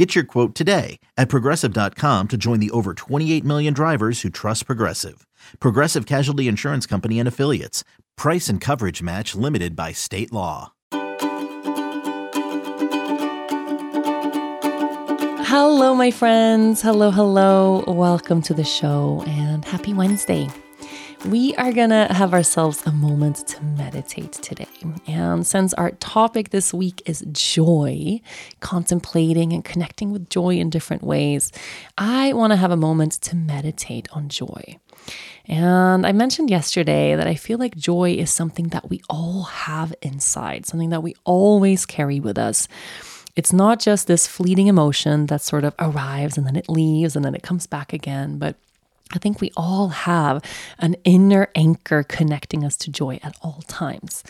Get your quote today at progressive.com to join the over 28 million drivers who trust Progressive. Progressive Casualty Insurance Company and Affiliates. Price and coverage match limited by state law. Hello, my friends. Hello, hello. Welcome to the show and happy Wednesday. We are to have ourselves a moment to meditate today. And since our topic this week is joy, contemplating and connecting with joy in different ways, I want to have a moment to meditate on joy. And I mentioned yesterday that I feel like joy is something that we all have inside, something that we always carry with us. It's not just this fleeting emotion that sort of arrives and then it leaves and then it comes back again, but I think we all have an inner anchor connecting us to joy at all times.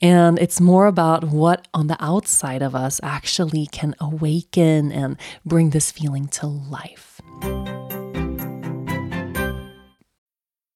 And it's more about what on the outside of us actually can awaken and bring this feeling to life.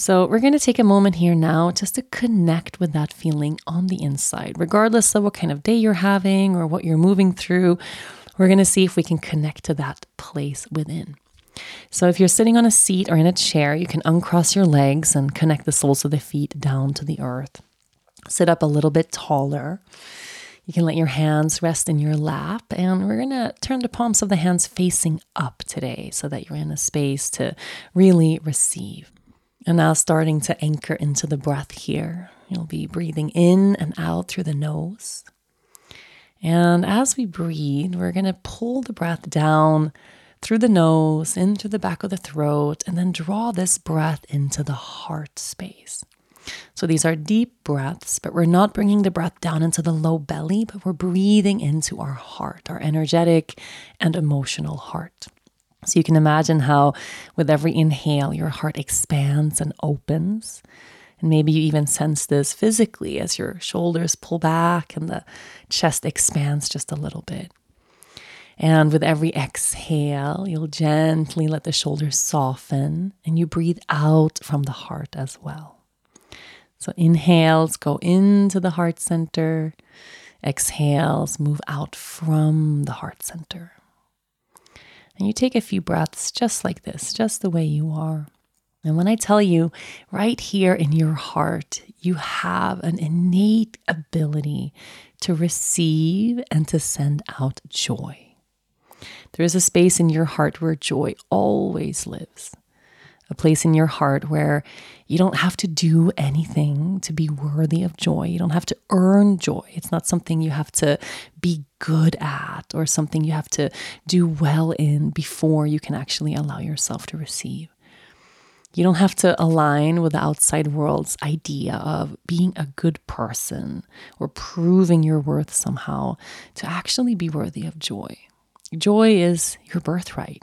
So, we're going to take a moment here now just to connect with that feeling on the inside, regardless of what kind of day you're having or what you're moving through. We're going to see if we can connect to that place within. So, if you're sitting on a seat or in a chair, you can uncross your legs and connect the soles of the feet down to the earth. Sit up a little bit taller. You can let your hands rest in your lap, and we're to turn the palms of the hands facing up today so that you're in a space to really receive. And now starting to anchor into the breath here. You'll be breathing in and out through the nose. And as we breathe, we're going to pull the breath down through the nose, into the back of the throat, and then draw this breath into the heart space. So these are deep breaths, but we're not bringing the breath down into the low belly, but we're breathing into our heart, our energetic and emotional heart. So you can imagine how, with every inhale, your heart expands and opens. And maybe you even sense this physically as your shoulders pull back and the chest expands just a little bit. And with every exhale, you'll gently let the shoulders soften and you breathe out from the heart as well. So inhales go into the heart center, exhales move out from the heart center. And you take a few breaths just like this, just the way you are. And when I tell you, right here in your heart, you have an innate ability to receive and to send out joy. There is a space in your heart where joy always lives a place in your heart where you don't have to do anything to be worthy of joy. You don't have to earn joy. It's not something you have to be good at or something you have to do well in before you can actually allow yourself to receive. You don't have to align with the outside world's idea of being a good person or proving your worth somehow to actually be worthy of joy. Joy is your birthright.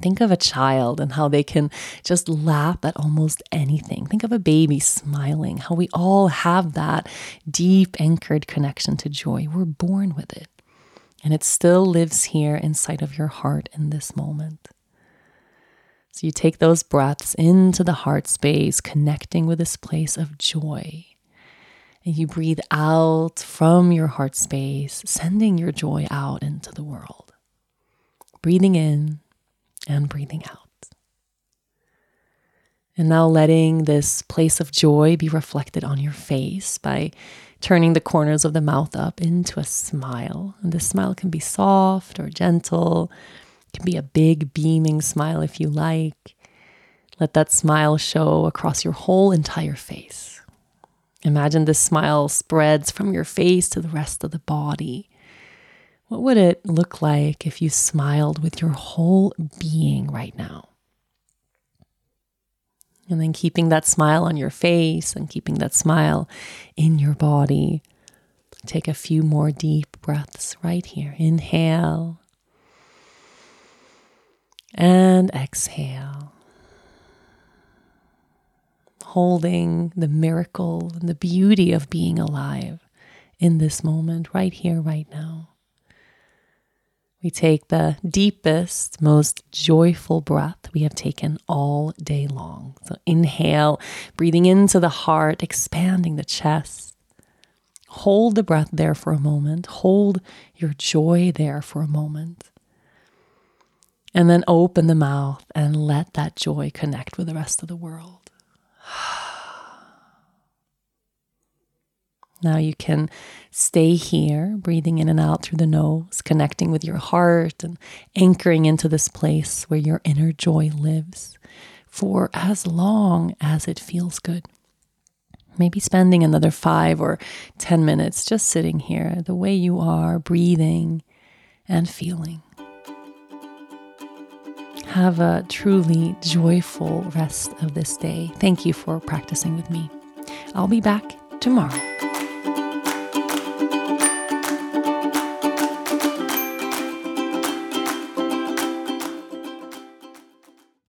Think of a child and how they can just laugh at almost anything. Think of a baby smiling, how we all have that deep anchored connection to joy. We're born with it. And it still lives here inside of your heart in this moment. So you take those breaths into the heart space, connecting with this place of joy. And you breathe out from your heart space, sending your joy out into the world. Breathing in and breathing out. And now letting this place of joy be reflected on your face by turning the corners of the mouth up into a smile. And this smile can be soft or gentle, it can be a big beaming smile if you like. Let that smile show across your whole entire face. Imagine this smile spreads from your face to the rest of the body. What would it look like if you smiled with your whole being right now? And then keeping that smile on your face and keeping that smile in your body. Take a few more deep breaths right here. Inhale and exhale holding the miracle and the beauty of being alive in this moment, right here, right now. We take the deepest, most joyful breath we have taken all day long. So inhale, breathing into the heart, expanding the chest. Hold the breath there for a moment. Hold your joy there for a moment. And then open the mouth and let that joy connect with the rest of the world. Now you can stay here, breathing in and out through the nose, connecting with your heart and anchoring into this place where your inner joy lives for as long as it feels good. Maybe spending another five or 10 minutes just sitting here, the way you are, breathing and feeling. Have a truly joyful rest of this day. Thank you for practicing with me. I'll be back tomorrow.